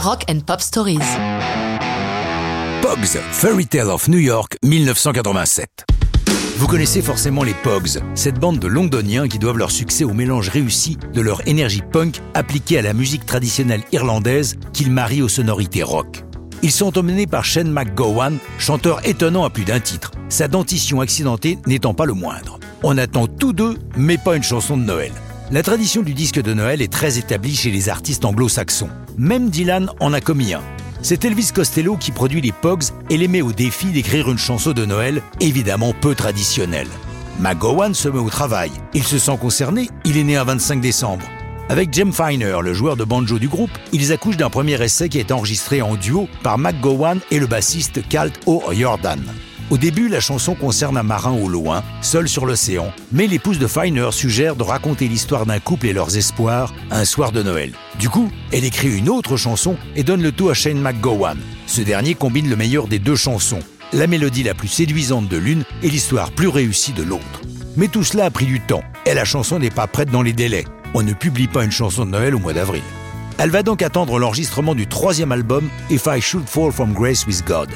Rock and Pop Stories. Pogs, Fairy Tale of New York, 1987. Vous connaissez forcément les Pogs, cette bande de londoniens qui doivent leur succès au mélange réussi de leur énergie punk appliquée à la musique traditionnelle irlandaise qu'ils marient aux sonorités rock. Ils sont emmenés par Shane McGowan, chanteur étonnant à plus d'un titre, sa dentition accidentée n'étant pas le moindre. On attend tous deux, mais pas une chanson de Noël. La tradition du disque de Noël est très établie chez les artistes anglo-saxons. Même Dylan en a commis un. C'est Elvis Costello qui produit les Pogs et les met au défi d'écrire une chanson de Noël, évidemment peu traditionnelle. McGowan se met au travail. Il se sent concerné, il est né un 25 décembre. Avec Jim Finer, le joueur de banjo du groupe, ils accouchent d'un premier essai qui est enregistré en duo par McGowan et le bassiste Calt O'Yordan. Au début, la chanson concerne un marin au loin, seul sur l'océan, mais l'épouse de Finer suggère de raconter l'histoire d'un couple et leurs espoirs un soir de Noël. Du coup, elle écrit une autre chanson et donne le tout à Shane McGowan. Ce dernier combine le meilleur des deux chansons, la mélodie la plus séduisante de l'une et l'histoire plus réussie de l'autre. Mais tout cela a pris du temps, et la chanson n'est pas prête dans les délais. On ne publie pas une chanson de Noël au mois d'avril. Elle va donc attendre l'enregistrement du troisième album If I Should Fall From Grace With God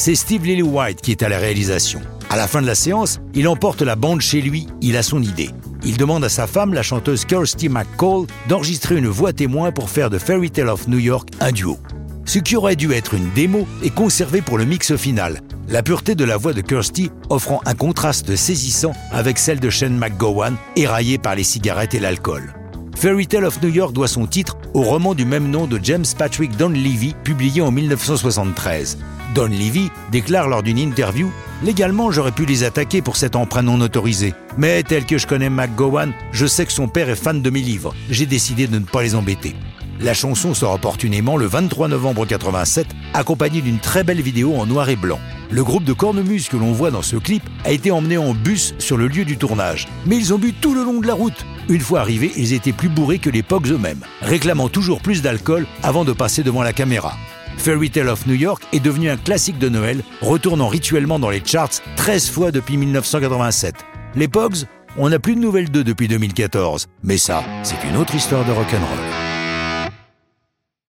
c'est Steve Lillywhite qui est à la réalisation. À la fin de la séance, il emporte la bande chez lui, il a son idée. Il demande à sa femme, la chanteuse Kirsty McCall, d'enregistrer une voix témoin pour faire de Fairy Tale of New York un duo. Ce qui aurait dû être une démo est conservé pour le mix final, la pureté de la voix de Kirsty offrant un contraste saisissant avec celle de Shane McGowan, éraillée par les cigarettes et l'alcool. Fairy Tale of New York doit son titre au roman du même nom de James Patrick Donlevy, publié en 1973. Don Levy déclare lors d'une interview Légalement, j'aurais pu les attaquer pour cet emprunt non autorisé. Mais tel que je connais McGowan, je sais que son père est fan de mes livres. J'ai décidé de ne pas les embêter. La chanson sort opportunément le 23 novembre 87, accompagnée d'une très belle vidéo en noir et blanc. Le groupe de cornemuse que l'on voit dans ce clip a été emmené en bus sur le lieu du tournage. Mais ils ont bu tout le long de la route. Une fois arrivés, ils étaient plus bourrés que les Pogs eux-mêmes, réclamant toujours plus d'alcool avant de passer devant la caméra. Fairy Tale of New York est devenu un classique de Noël, retournant rituellement dans les charts 13 fois depuis 1987. Les Pogs, on n'a plus de nouvelles d'eux depuis 2014, mais ça, c'est une autre histoire de rock'n'roll.